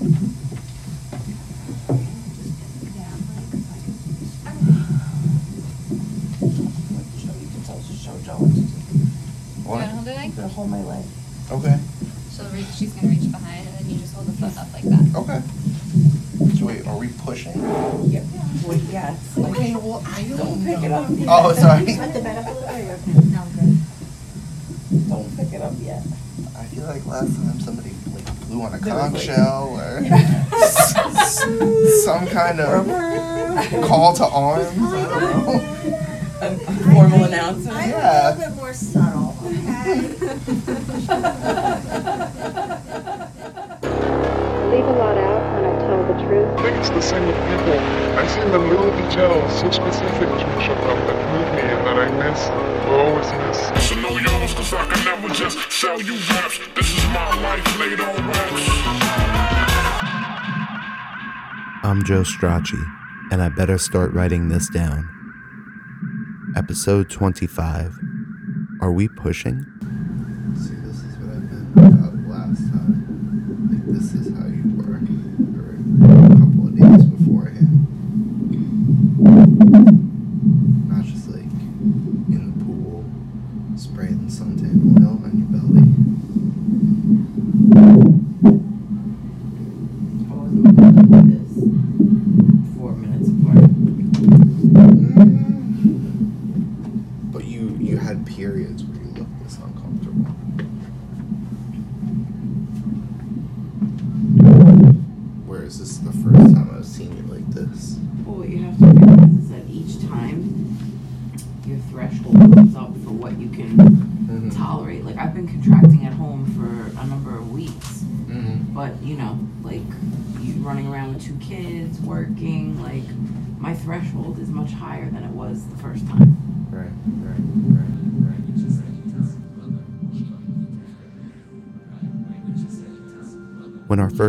what to do. Hold it I'm gonna hold my leg. Okay. She'll reach, she's gonna reach behind and then you just hold the foot up like that. Okay. So wait, are we pushing? Yep. Well, yes. Okay, well, I Don't don't pick it up yet. Oh, sorry. Put the bed up a little bit, or oh, you're okay? No, good. Don't pick it up yet. I feel like last time somebody like flew on a conch like- shell or some kind of call to arms. I don't know. A formal announcement. I'm a little bit more subtle, okay? leave a lot out when I tell the truth. I think it's the same with people. I've seen the little details, so specific to show up that move me and that I miss, will always miss. So know yours, cause I can never just sell you raps. This is my life laid on wax. I'm Joe Strachey, and I better start writing this down. Episode 25 Are we pushing? See, this is what I meant about last time. Like, this is how you were for a couple of days beforehand.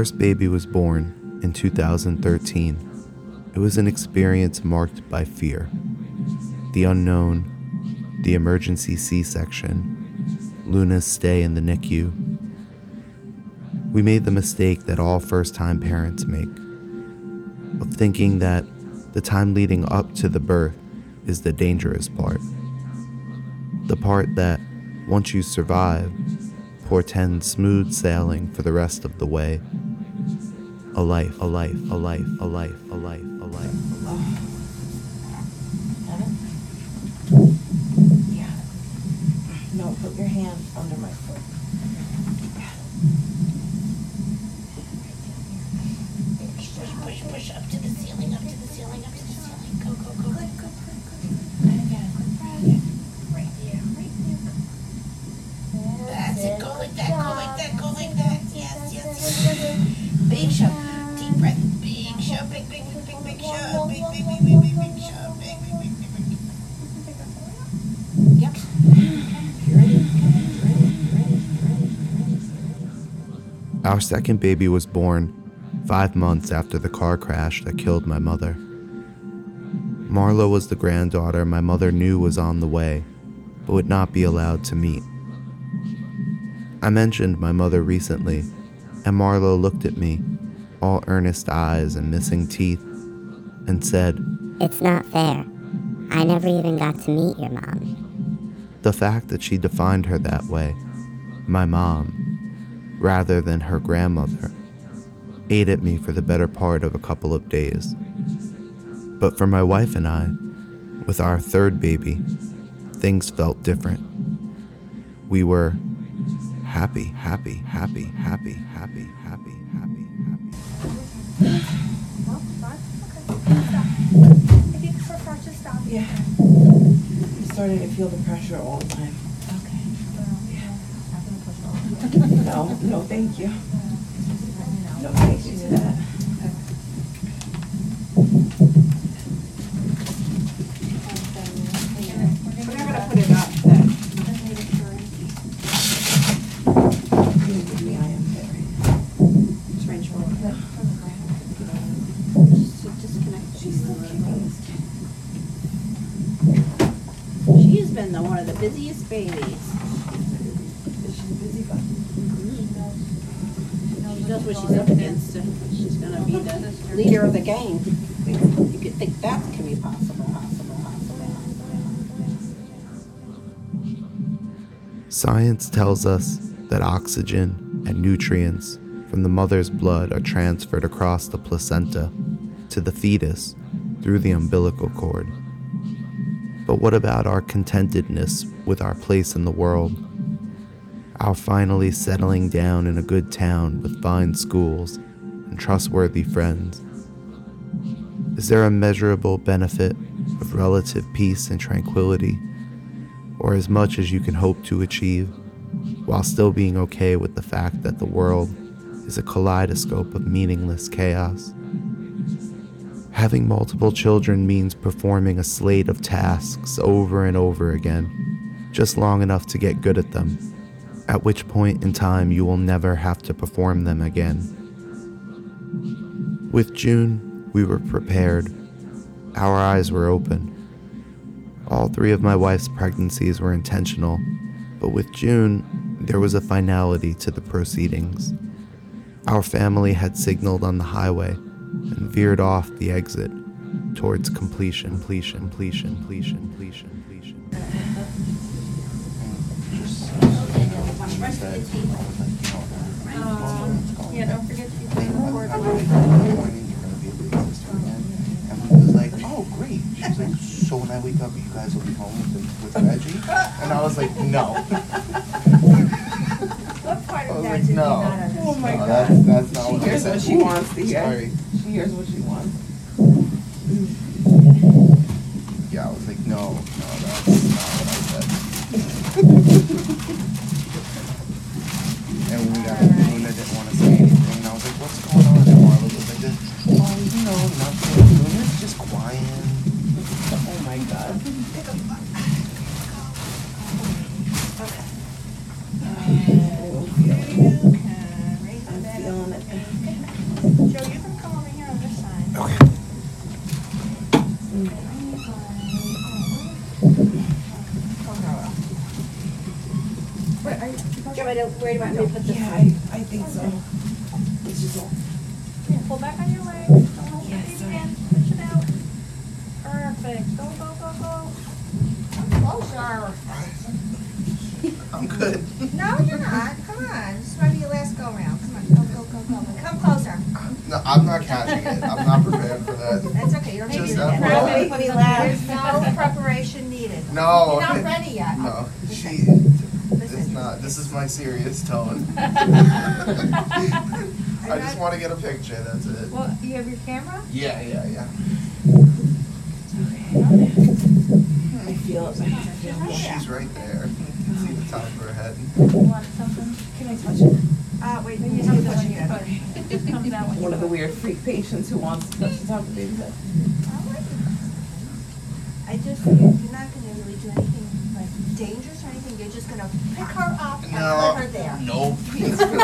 First baby was born in 2013, it was an experience marked by fear. The unknown, the emergency C section, Luna's stay in the NICU. We made the mistake that all first time parents make of thinking that the time leading up to the birth is the dangerous part. The part that, once you survive, portends smooth sailing for the rest of the way. A life, a life, a life, a life, a life, a life. Yeah. No, put your hand under my foot. Push, push, push up to the ceiling, up to the ceiling, up to the ceiling. Go, go, go. Good, good, good. And again. Right there, right there. That's it. Go like that, go like that, go like that. Yes, yes, yes. Big shove. Deep breath. Big shove. Big, big, big, big, big shove. Big, big, big, big, big, big shove. Big, big, big, big, big. Yep. You ready? You ready? You ready? You ready? Our second baby was born five months after the car crash that killed my mother. Marla was the granddaughter my mother knew was on the way, but would not be allowed to meet. I mentioned my mother recently, and Marlo looked at me, all earnest eyes and missing teeth, and said, It's not fair. I never even got to meet your mom. The fact that she defined her that way, my mom, rather than her grandmother, ate at me for the better part of a couple of days. But for my wife and I, with our third baby, things felt different. We were happy, happy, happy, happy, happy, happy, happy, happy. No, okay. Stop. If you prefer to stop. Yeah. I'm starting to feel the pressure all the time. Okay. I'm gonna push it over. No, no, thank you. No, thank you for that. We're not gonna put it up then. You can give me IM pit right now. Trench one. She's still kicking this kid. She has been the, one of the busiest babies. She's a busy bee. She knows knows what she's up against. She's gonna be the leader of the game. You could think that can be possible. Science tells us that oxygen and nutrients from the mother's blood are transferred across the placenta to the fetus through the umbilical cord. But what about our contentedness with our place in the world? Our finally settling down in a good town with fine schools and trustworthy friends? Is there a measurable benefit of relative peace and tranquility, or as much as you can hope to achieve, while still being okay with the fact that the world is a kaleidoscope of meaningless chaos? Having multiple children means performing a slate of tasks over and over again, just long enough to get good at them, at which point in time you will never have to perform them again. With June, we were prepared. Our eyes were open. All three of my wife's pregnancies were intentional, but with June, there was a finality to the proceedings. Our family had signaled on the highway and veered off the exit towards completion, completion, completion, completion, completion, completion. Oh, yeah, don't forget to great. She was like, so when I wake up, you guys will be home with, with Reggie? And I was like, no. What part I of was that like, did no. not understand? Oh my No, God. That's, that's not She what I said. what she Ooh, wants to hear. Sorry. She hears what she wants. Yeah, I was like, no, no, that's not what I said. and when we got home, Luna didn't want to say anything. And I was like, what's going on? And Marla was like, this, oh, you know, nothing. Luna's just quiet. Oh my god. I'm feeling it. Joe, you can come over here on this side. Okay. Wait, are you, Do you want me to, where do you want me to put this? yeah, I, I think so. It's just, Yeah, pull back on your leg. Don't hold your Yes, feet sir. in. Push it out. Perfect. Go, go, go, go. Come closer. I'm good. No, you're not. Come on. This might be your last go round. Come on. Go, go, go, go. Come closer. No, I'm not catching it. I'm not prepared for that. That's okay. You don't need Just to do that that. moment. Nobody laugh. There's no preparation needed. No. You're not ready yet. No, she, it's not, this is my serious tone. I just want to get a picture, that's it. Well, you have your camera? Yeah, yeah, yeah. I feel it. I feel. She's right there. You can see the top of her head. You want something? Can I touch it? Uh, wait, you have to push it. It just comes out when you One of the weird freak patients who wants to touch the top of the baby's head. I just, you're you're not gonna really do anything like dangerous or anything, you're just gonna pick her up and No. put her there. Nope. He's No. super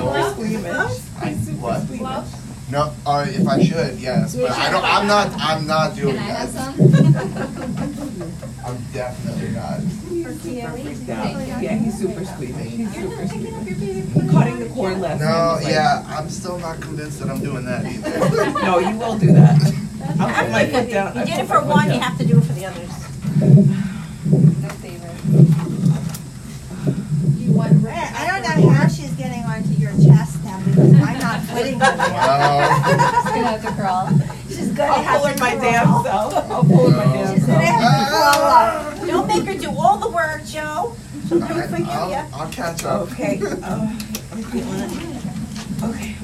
No. squeamish. I, He's super what? squeamish. No, uh, if I should, yes, but I don't, I'm not, I'm not doing Can I have that. some? I'm definitely not. For Kiwi. Yeah, he's super squeamish. He's super not squeamish. your baby, put her Cutting the cord last No, time was like, yeah, I'm still not convinced that I'm doing that either. No, you will do that. I'll put my foot down. You I did put it for one, you have to do it for the others. My favorite. You want I don't know how she's getting onto your chest now because I'm not putting her there. Wow. Just gonna have to crawl. She's gonna I'll have pull to my crawl. self. I'll pull it my damn She's gonna self. have to crawl up. Don't make her do all the work, Joe. She'll do it you, I'll. I'll catch up. Okay. I'm feeling it. Okay.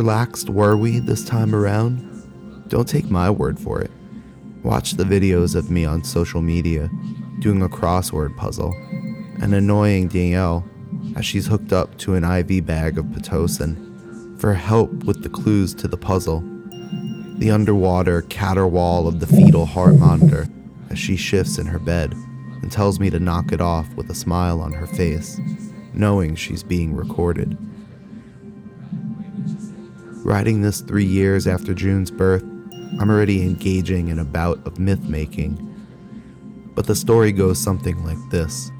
relaxed were we this time around? Don't take my word for it. Watch the videos of me on social media doing a crossword puzzle and annoying Danielle as she's hooked up to an IV bag of Pitocin for help with the clues to the puzzle. The underwater caterwaul of the fetal heart monitor as she shifts in her bed and tells me to knock it off with a smile on her face, knowing she's being recorded. Writing this three years after June's birth, I'm already engaging in a bout of myth making. But the story goes something like this.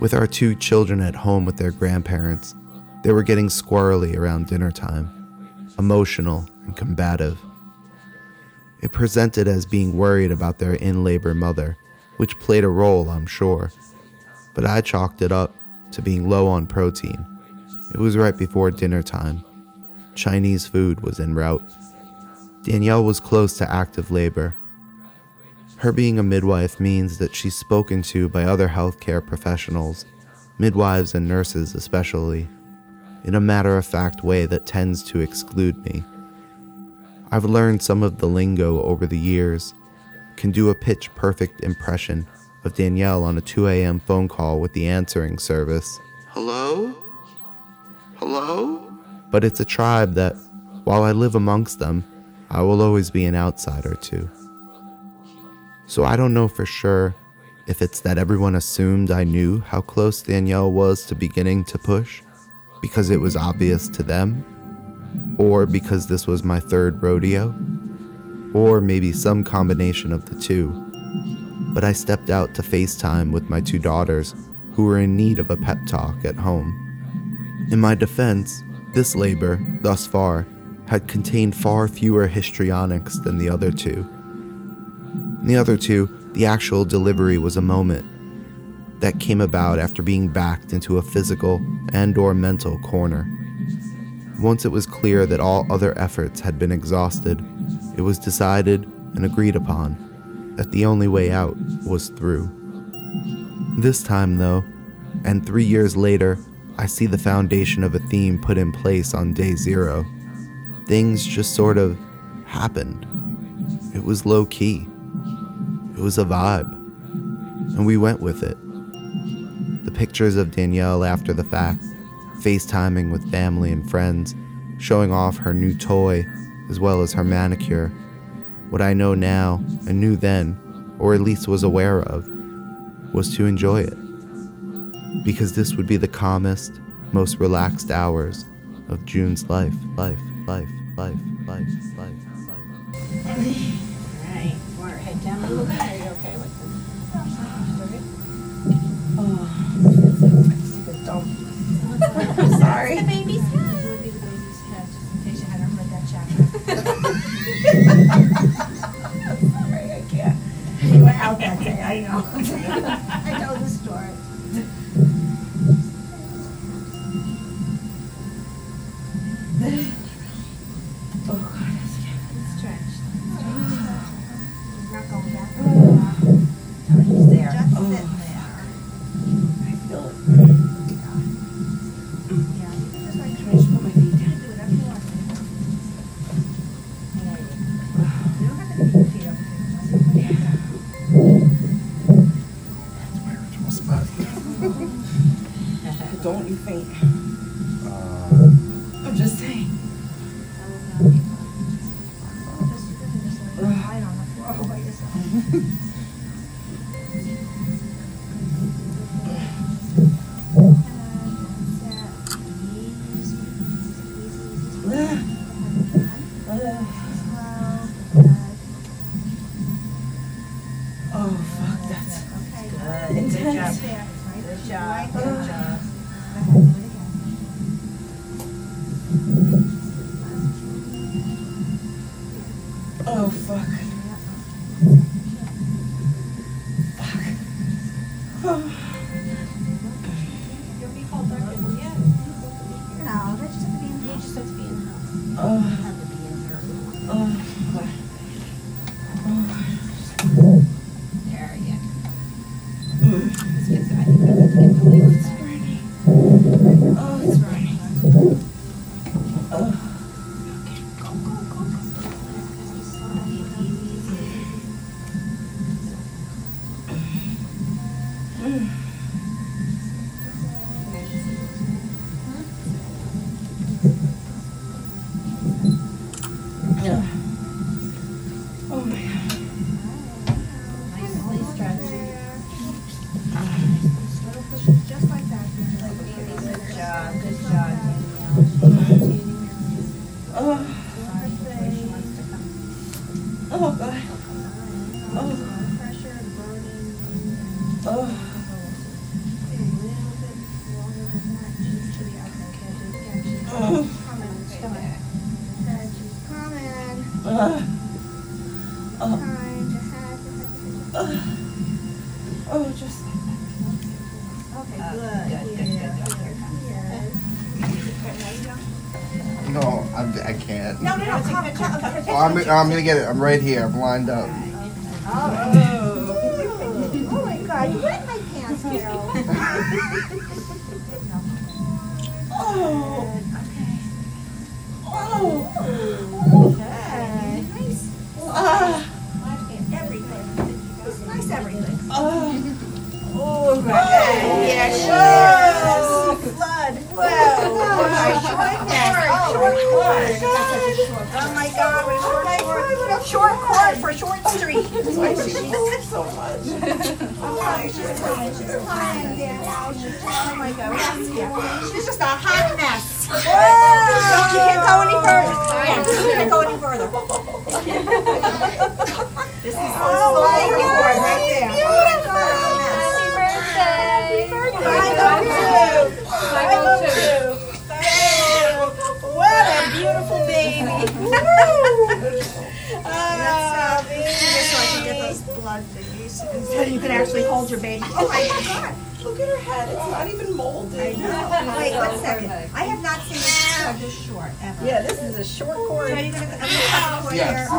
With our two children at home with their grandparents, they were getting squirrely around dinner time, emotional and combative. It presented as being worried about their in labor mother, which played a role, I'm sure, but I chalked it up to being low on protein. It was right before dinner time. Chinese food was en route. Danielle was close to active labor. Her being a midwife means that she's spoken to by other healthcare professionals, midwives and nurses especially, in a matter of fact way that tends to exclude me. I've learned some of the lingo over the years, can do a pitch perfect impression of Danielle on a 2 a.m. phone call with the answering service. Hello? Hello? But it's a tribe that, while I live amongst them, I will always be an outsider too. So I don't know for sure if it's that everyone assumed I knew how close Danielle was to beginning to push because it was obvious to them, or because this was my third rodeo, or maybe some combination of the two. But I stepped out to FaceTime with my two daughters who were in need of a pep talk at home. In my defense, this labor, thus far, had contained far fewer histrionics than the other two. In the other two, the actual delivery was a moment that came about after being backed into a physical and or mental corner. Once it was clear that all other efforts had been exhausted, it was decided and agreed upon that the only way out was through. This time, though, and three years later, I see the foundation of a theme put in place on day zero. Things just sort of happened. It was low key. It was a vibe. And we went with it. The pictures of Danielle after the fact, FaceTiming with family and friends, showing off her new toy as well as her manicure. What I know now and knew then, or at least was aware of, was to enjoy it because this would be the calmest, most relaxed hours of June's life, life, life, life, life, life, life. Alright, forehead down a little. Are you okay with Oh, sorry. The baby's head. Sorry, I can't. You were out that day, I know. I know the Don't you faint. I'm, I'm gonna get it. I'm right here. I'm lined up. Oh. Oh my god, you wet my pants, Carol. Oh, Oh. Short cord for short street. Why she so much? Oh my. She's fine, Danielle. She's- Oh my god? She's just a hot mess. Whoa. She can't go any further. She can't go any further. This is the oh my short cord right there. Oh my god, a mess. Happy birthday! I love you. I love you. What a beautiful baby. Baby. Just so I can get those blood thingies, so you can actually hold your baby. Oh my god. Look at her head. It's not even molded. I know. Wait, one second. I have not seen this cord this short ever. Yeah, this is a short cord. So I'm gonna cut the cord Yes. Oh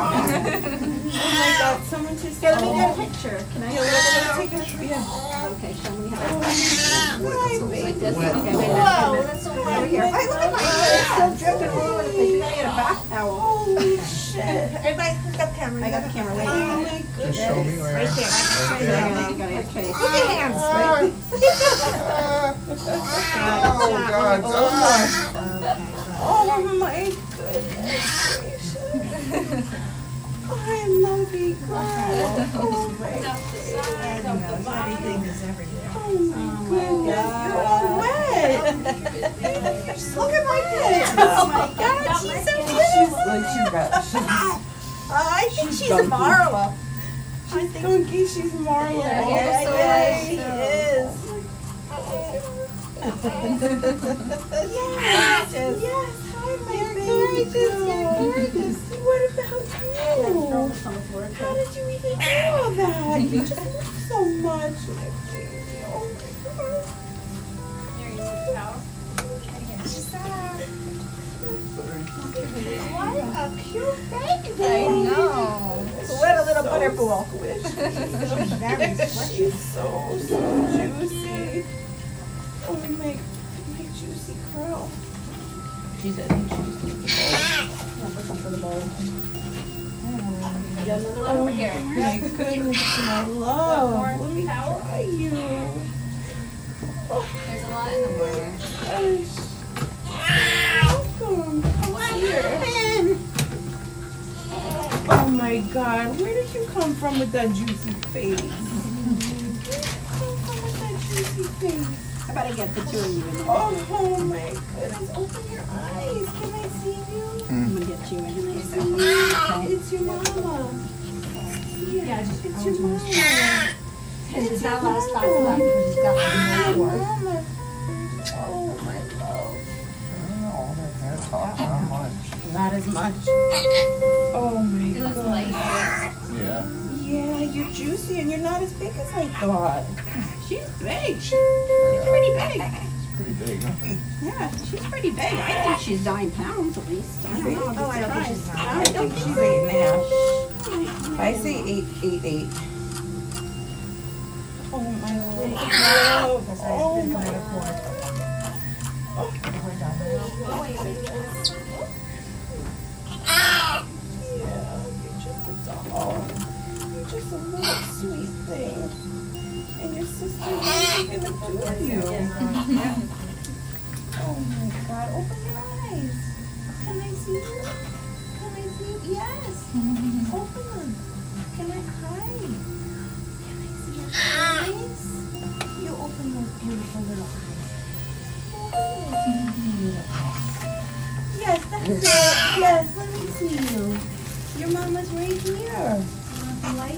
my god, someone just. Here, let me get a picture. Can I? Yeah, let's take a. Picture? Yeah. Okay, show me how. Oh, Hi, baby. Like this? Okay, wait, Whoa, that's so weird here. Hey, look at my hair. It's still dripping all over the place. You gotta get a bath towel. Holy shit. Everybody, who's got the camera? I got the camera, wait. Oh my Just goodness. show me where. Right there. Right there. You gotta get face. Look at hands. Oh my God. Oh. My. God. Oh my goodness gracious. I love you, girl. Oh my Everything is everywhere. Oh my goodness, you're all wet. Look at my oh, head. Oh my god, she's so cute. I think she's a Marla. I think Gunky, she's Marla. Yeah, Yeah, you're so yeah, right, she so. is. yes, yes, hi my baby girl. What about you? How did you even do all that? You just move so much, my baby. Oh my god. What a cute baby. I know. What a little butter pool. Very squishy. She's so, so juicy. Oh, my, my juicy curl. She's a Oh my goodness, my love. Let me try you. There's a lot in the morning. Gosh. Welcome. Come here. Oh my god, where did you come from with that juicy face? Where did you come from with that juicy face? I better get the two of you in there. Oh, oh my goodness, open your eyes. Can I see you? Mm. I'm gonna get you in there. It's your mama. Yeah, just It's your mama. Because there's not a lot of spots left. because She's got like Your more. mama. Oh my love. All that talk, not much. Not as much. Oh my It looks god. like Yeah. Yeah, you're juicy and you're not as big as I thought. She's big. She's pretty big. It's pretty big. Huh? Yeah, she's pretty big. I think she's nine pounds at least. I don't know. Oh, I don't think she's Surprised. I think she's eight and a half. I say eight, eight, eight. Oh my love. Oh, oh my Oh my god, open your eyes. Can I see you? Can I see? Yes. Open them. Can I cry? Can I see your eyes? You open those beautiful little eyes. Open Yes, that's it. Yes, let me see you. Your mama's right here.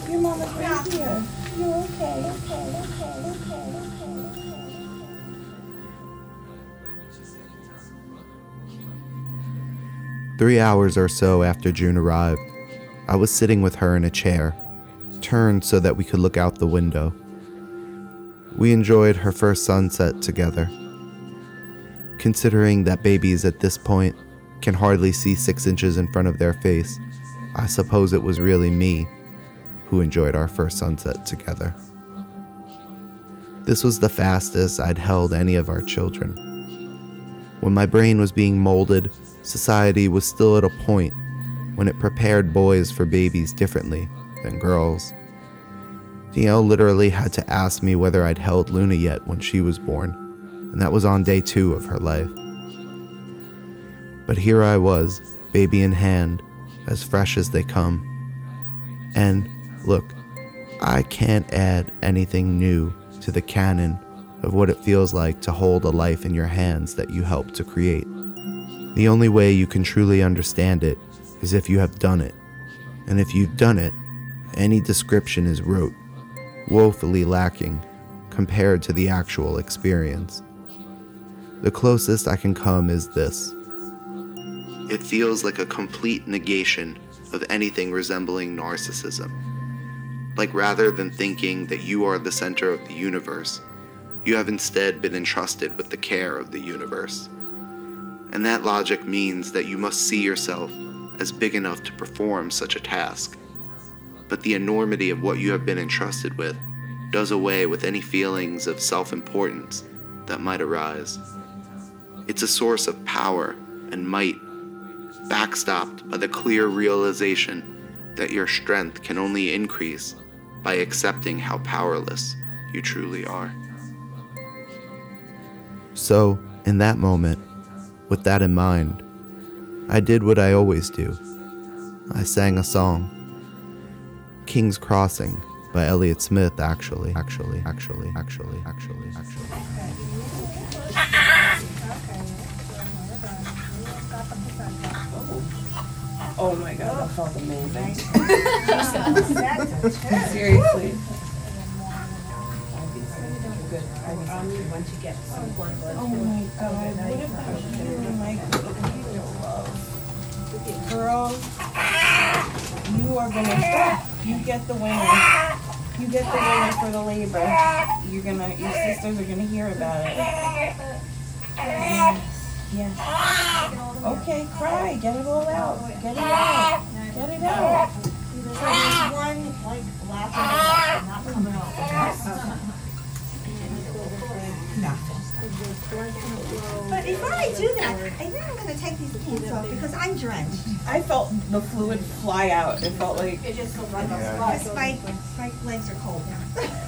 Your mama's right here. You're okay, okay, okay, okay, okay, okay. Three hours or so after June arrived, I was sitting with her in a chair, turned so that we could look out the window. We enjoyed her first sunset together. Considering that babies at this point can hardly see six inches in front of their face, I suppose it was really me who enjoyed our first sunset together. This was the fastest I'd held any of our children. When my brain was being molded, society was still at a point when it prepared boys for babies differently than girls. DL literally had to ask me whether I'd held Luna yet when she was born, and that was on day two of her life. But here I was, baby in hand, as fresh as they come. And look, I can't add anything new to the canon of what it feels like to hold a life in your hands that you helped to create. The only way you can truly understand it is if you have done it. And if you've done it, any description is rote, woefully lacking compared to the actual experience. The closest I can come is this. It feels like a complete negation of anything resembling narcissism. Like rather than thinking that you are the center of the universe, you have instead been entrusted with the care of the universe. And that logic means that you must see yourself as big enough to perform such a task. But the enormity of what you have been entrusted with does away with any feelings of self importance that might arise. It's a source of power and might, backstopped by the clear realization that your strength can only increase by accepting how powerless you truly are. So, in that moment, with that in mind, I did what I always do. I sang a song. King's Crossing by Elliott Smith, actually, actually, actually, actually, actually, actually. Oh my god, that felt amazing. Seriously. Oh my god, what about you, my little love? Girl, you are gonna, you get the winner. You get the winner for the labor. You're gonna, your sisters are gonna hear about it. Yes, yes. Okay, cry, get it all out, get it out, get it out. There's one like laughing, not coming out. But before I do that, I think I'm gonna take these pants off because I'm drenched. I felt the fluid fly out. It felt like It just feels like Yeah. a Because my, my legs are cold now.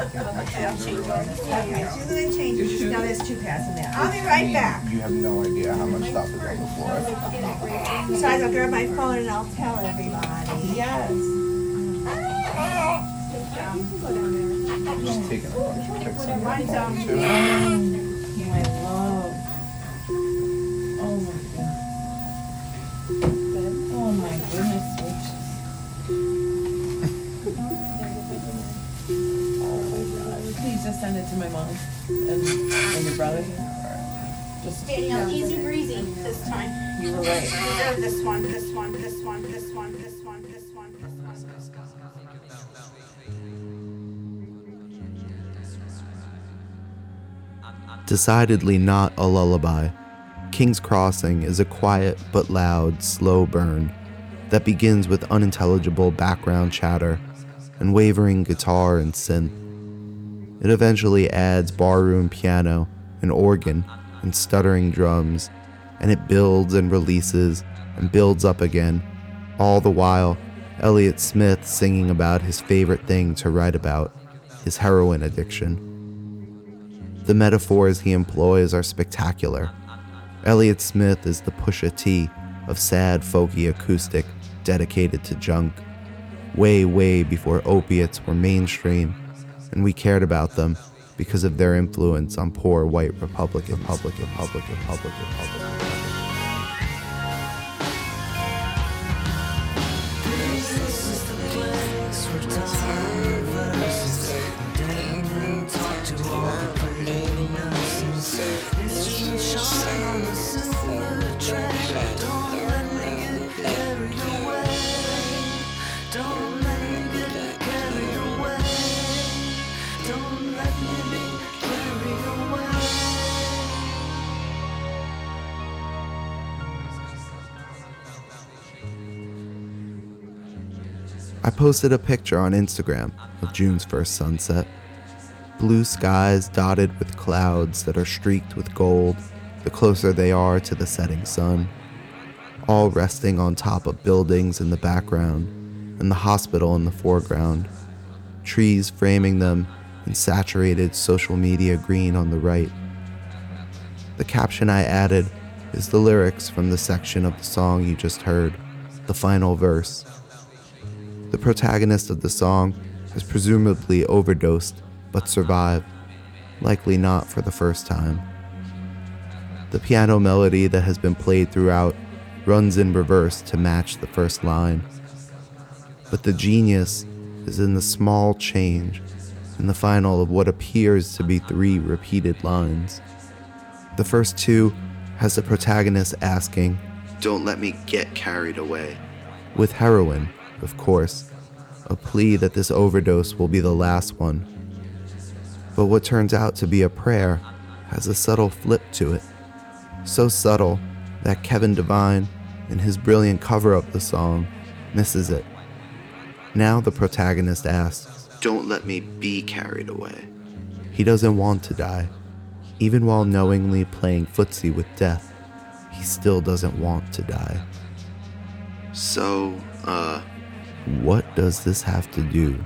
Okay, she's gonna change, it. shoes? now there's two pairs in there. I'll be right back. You have no idea how much stuff is on the floor. Besides, I'll grab my phone and I'll tell everybody. yes. Ah. Just taking a bunch of pics your Mine's um, phone too. Decidedly not a lullaby. King's Crossing is a quiet but loud, slow burn that begins with unintelligible background chatter and wavering guitar and synth. It eventually adds barroom piano and organ and stuttering drums, and it builds and releases and builds up again, all the while Elliott Smith singing about his favorite thing to write about, his heroin addiction. The metaphors he employs are spectacular. Elliott Smith is the Pusha T of sad, folky acoustic dedicated to junk. Way, way before opiates were mainstream, and we cared about them because of their influence on poor white Republican, Republican, Republican, Republican, Republican. Posted a picture on Instagram of June's first sunset. Blue skies dotted with clouds that are streaked with gold the closer they are to the setting sun, all resting on top of buildings in the background and the hospital in the foreground, trees framing them in saturated social media green on the right. The caption I added is the lyrics from the section of the song you just heard, the final verse. The protagonist of the song has presumably overdosed but survived, likely not for the first time. The piano melody that has been played throughout runs in reverse to match the first line. But the genius is in the small change in the final of what appears to be three repeated lines. The first two has the protagonist asking, Don't let me get carried away, with heroin of course, a plea that this overdose will be the last one. But what turns out to be a prayer has a subtle flip to it. So subtle that Kevin Devine, in his brilliant cover of the song, misses it. Now the protagonist asks, Don't let me be carried away. He doesn't want to die. Even while knowingly playing footsie with death, he still doesn't want to die. So, uh, what does this have to do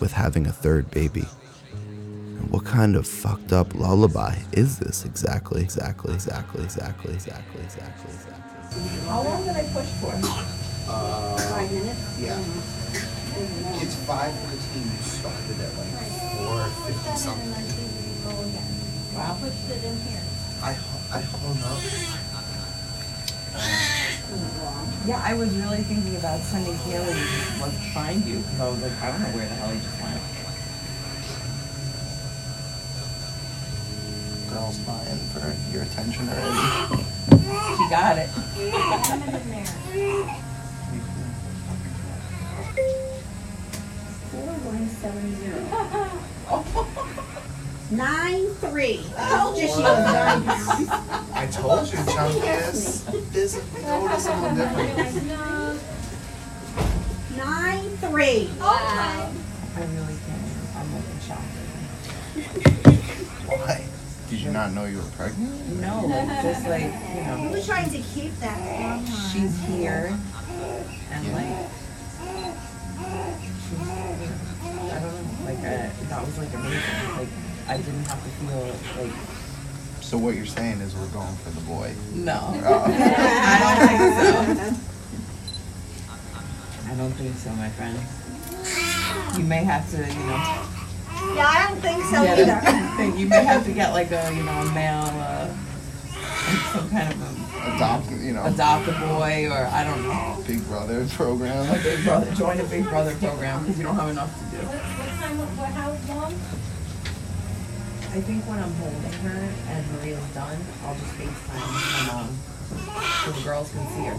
with having a third baby? And what kind of fucked up lullaby is this exactly? Exactly, exactly, exactly, exactly, exactly, exactly. How long did I push for? Uh, Five minutes? yeah. It's five for the team who started at like four fifty something. Wow. I hu- I hung up. Yeah, I was really thinking about sending Haley to like find you because I was like, I don't know where the hell he just went. Girl's vying for your attention already. She got it. Four one seven zero. Nine three. Oh, I told you she was nine. I told you, Chunkus. This notice a little different. Nine three. Oh, wow. I really can't. I'm like in shock. Why? Did you not know you were pregnant? No, like, just like you know. We're trying to keep that from she's here and like she's, I don't know like I, that was like amazing like I didn't have to feel like So what you're saying is we're going for the boy. no Oh. I don't think so I don't think so my friend you may have to you know Yeah, I don't think so get either. a, think you may have to get like a you know a male uh, some kind of a Adopt, you know, adopt a boy or I don't know Big Brother program. a big brother join a big brother program because you don't have enough to do. I think when I'm holding her and Maria's done, I'll just FaceTime my mom so the girls can see her.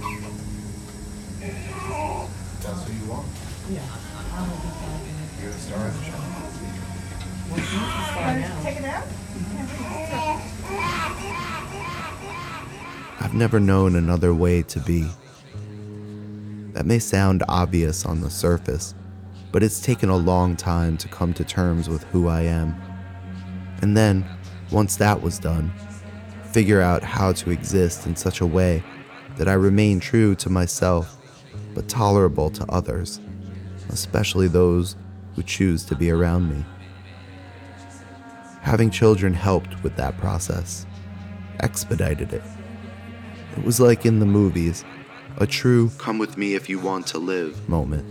That's what you want. Yeah. You're the star of the show. Well, she's the star now. Take it out? I've never known another way to be. That may sound obvious on the surface, but it's taken a long time to come to terms with who I am. And then, once that was done, figure out how to exist in such a way that I remain true to myself, but tolerable to others, especially those who choose to be around me. Having children helped with that process, expedited it, It was like in the movies, a true come with me if you want to live moment.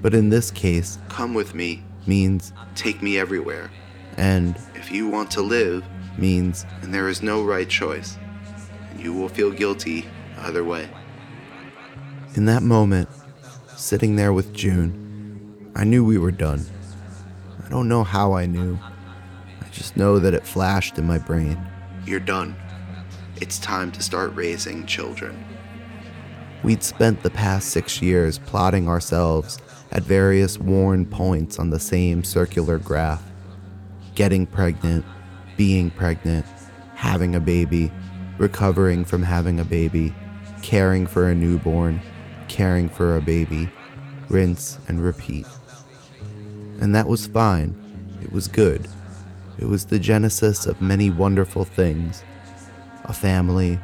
But in this case, come with me means take me everywhere. And if you want to live means, and there is no right choice, and you will feel guilty either way. In that moment, sitting there with June, I knew we were done. I don't know how I knew. I just know that it flashed in my brain. You're done. It's time to start raising children. We'd spent the past six years plotting ourselves at various worn points on the same circular graph getting pregnant, being pregnant, having a baby, recovering from having a baby, caring for a newborn, caring for a baby, rinse and repeat. And that was fine. It was good. It was the genesis of many wonderful things a family,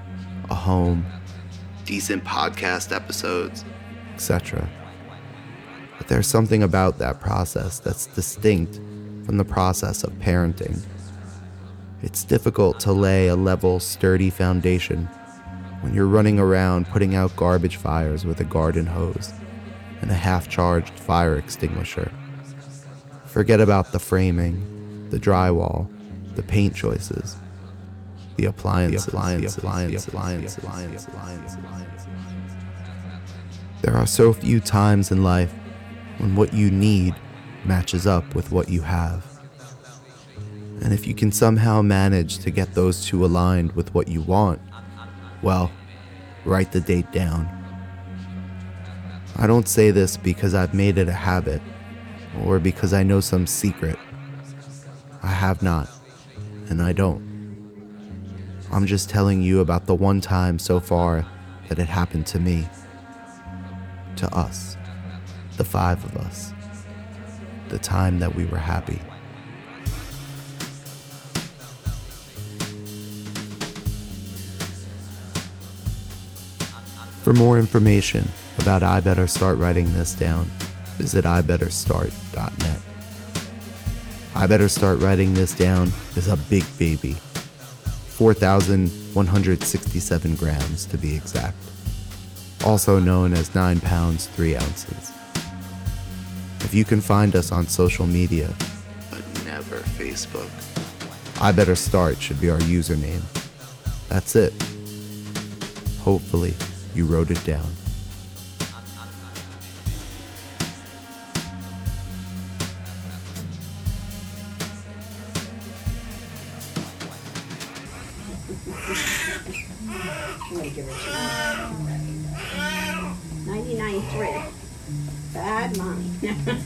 a home, decent podcast episodes, etc. But there's something about that process that's distinct from the process of parenting. It's difficult to lay a level, sturdy foundation when you're running around putting out garbage fires with a garden hose and a half charged fire extinguisher. Forget about the framing, the drywall, the paint choices, the appliances, the appliances, the appliances, the appliances, the appliances, the appliances. There are so few times in life when what you need matches up with what you have. And if you can somehow manage to get those two aligned with what you want, well, write the date down. I don't say this because I've made it a habit or because I know some secret. I have not, and I don't. I'm just telling you about the one time so far that it happened to me. To us. The five of us. The time that we were happy. For more information about I Better Start Writing This Down, visit ibetterstart.net. I Better Start Writing This Down is a big baby. 4,167 grams to be exact. Also known as 9 pounds 3 ounces. You can find us on social media, but never Facebook, I Better Start should be our username. That's it. Hopefully, you wrote it down.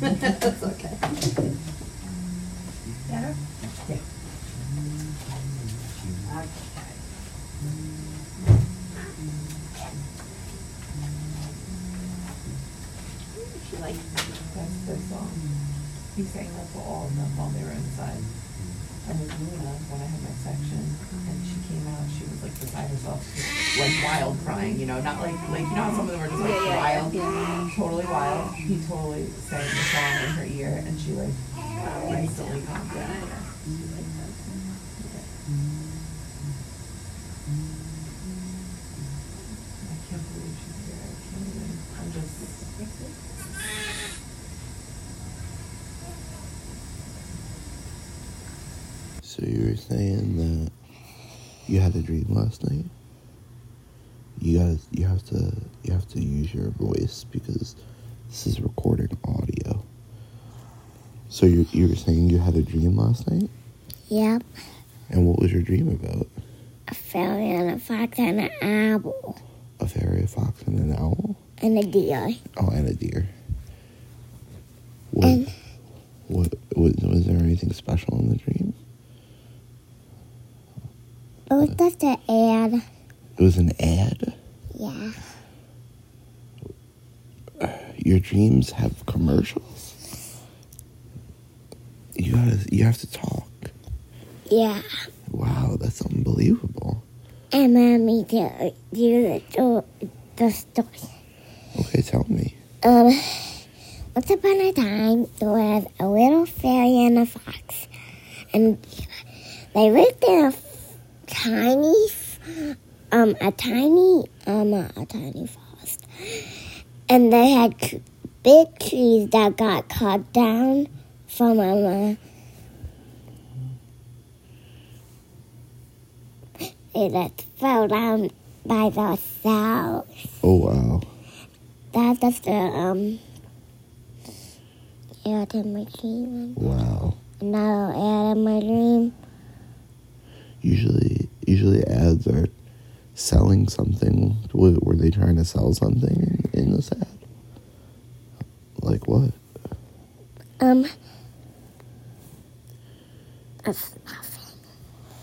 That's okay. Better? Yeah. She like, That's their song. He sang that for all of them while they were inside. And with Luna, when I had my section, and she came out, she was like beside herself, just went wild crying, you know, not like, like, you know how some of them are just like Yeah, yeah, wild? yeah. Totally wild. He totally sang the song in her ear, and she like instantly calmed down. I can't believe she's here. I can't even, I'm just. So you were saying that you had a dream last night? You gotta, you have to, you have to use your voice because this is recording audio. So you, you were saying you had a dream last night, Yep. and what was your dream about? A fairy and a fox and an owl A fairy, a fox, and an owl. and a deer. Oh, and a deer. What, And what was, was there anything special in the dream? It was just an ad. It was an ad. Yeah. Your dreams have commercials. You gotta, you have to talk. Yeah. Wow, that's unbelievable. And mommy tell you the, the story. Okay, tell me. Um, once upon a time, there was a little fairy and a fox. And they lived in a tiny, um a tiny um a tiny forest, and they had big trees that got cut down from um. Uh, they just fell down by themselves. Oh wow. That's just the um. Ad in my dream. Wow. Another ad in my dream. Usually, usually ads are selling something. Were, were they trying to sell something in, in this ad? Like what? Um. That's nothing.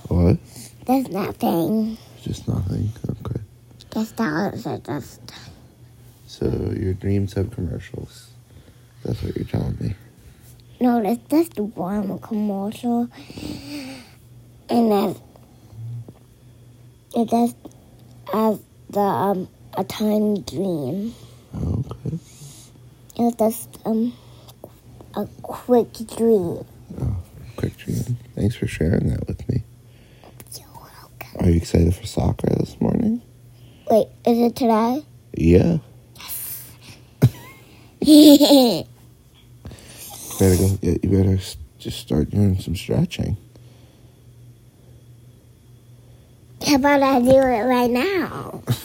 What? There's nothing. Just nothing. Okay. Just dollars are just. So your dreams have commercials. That's what you're telling me. No, that's just one commercial. And then it just has the um a tiny dream. Okay. It's just um a quick dream. Oh, quick dream. Thanks for sharing that with me. You're welcome. Are you excited for soccer this morning? Wait, is it today? Yeah. Better go. Get, you better just start doing some stretching. How about I do it right now?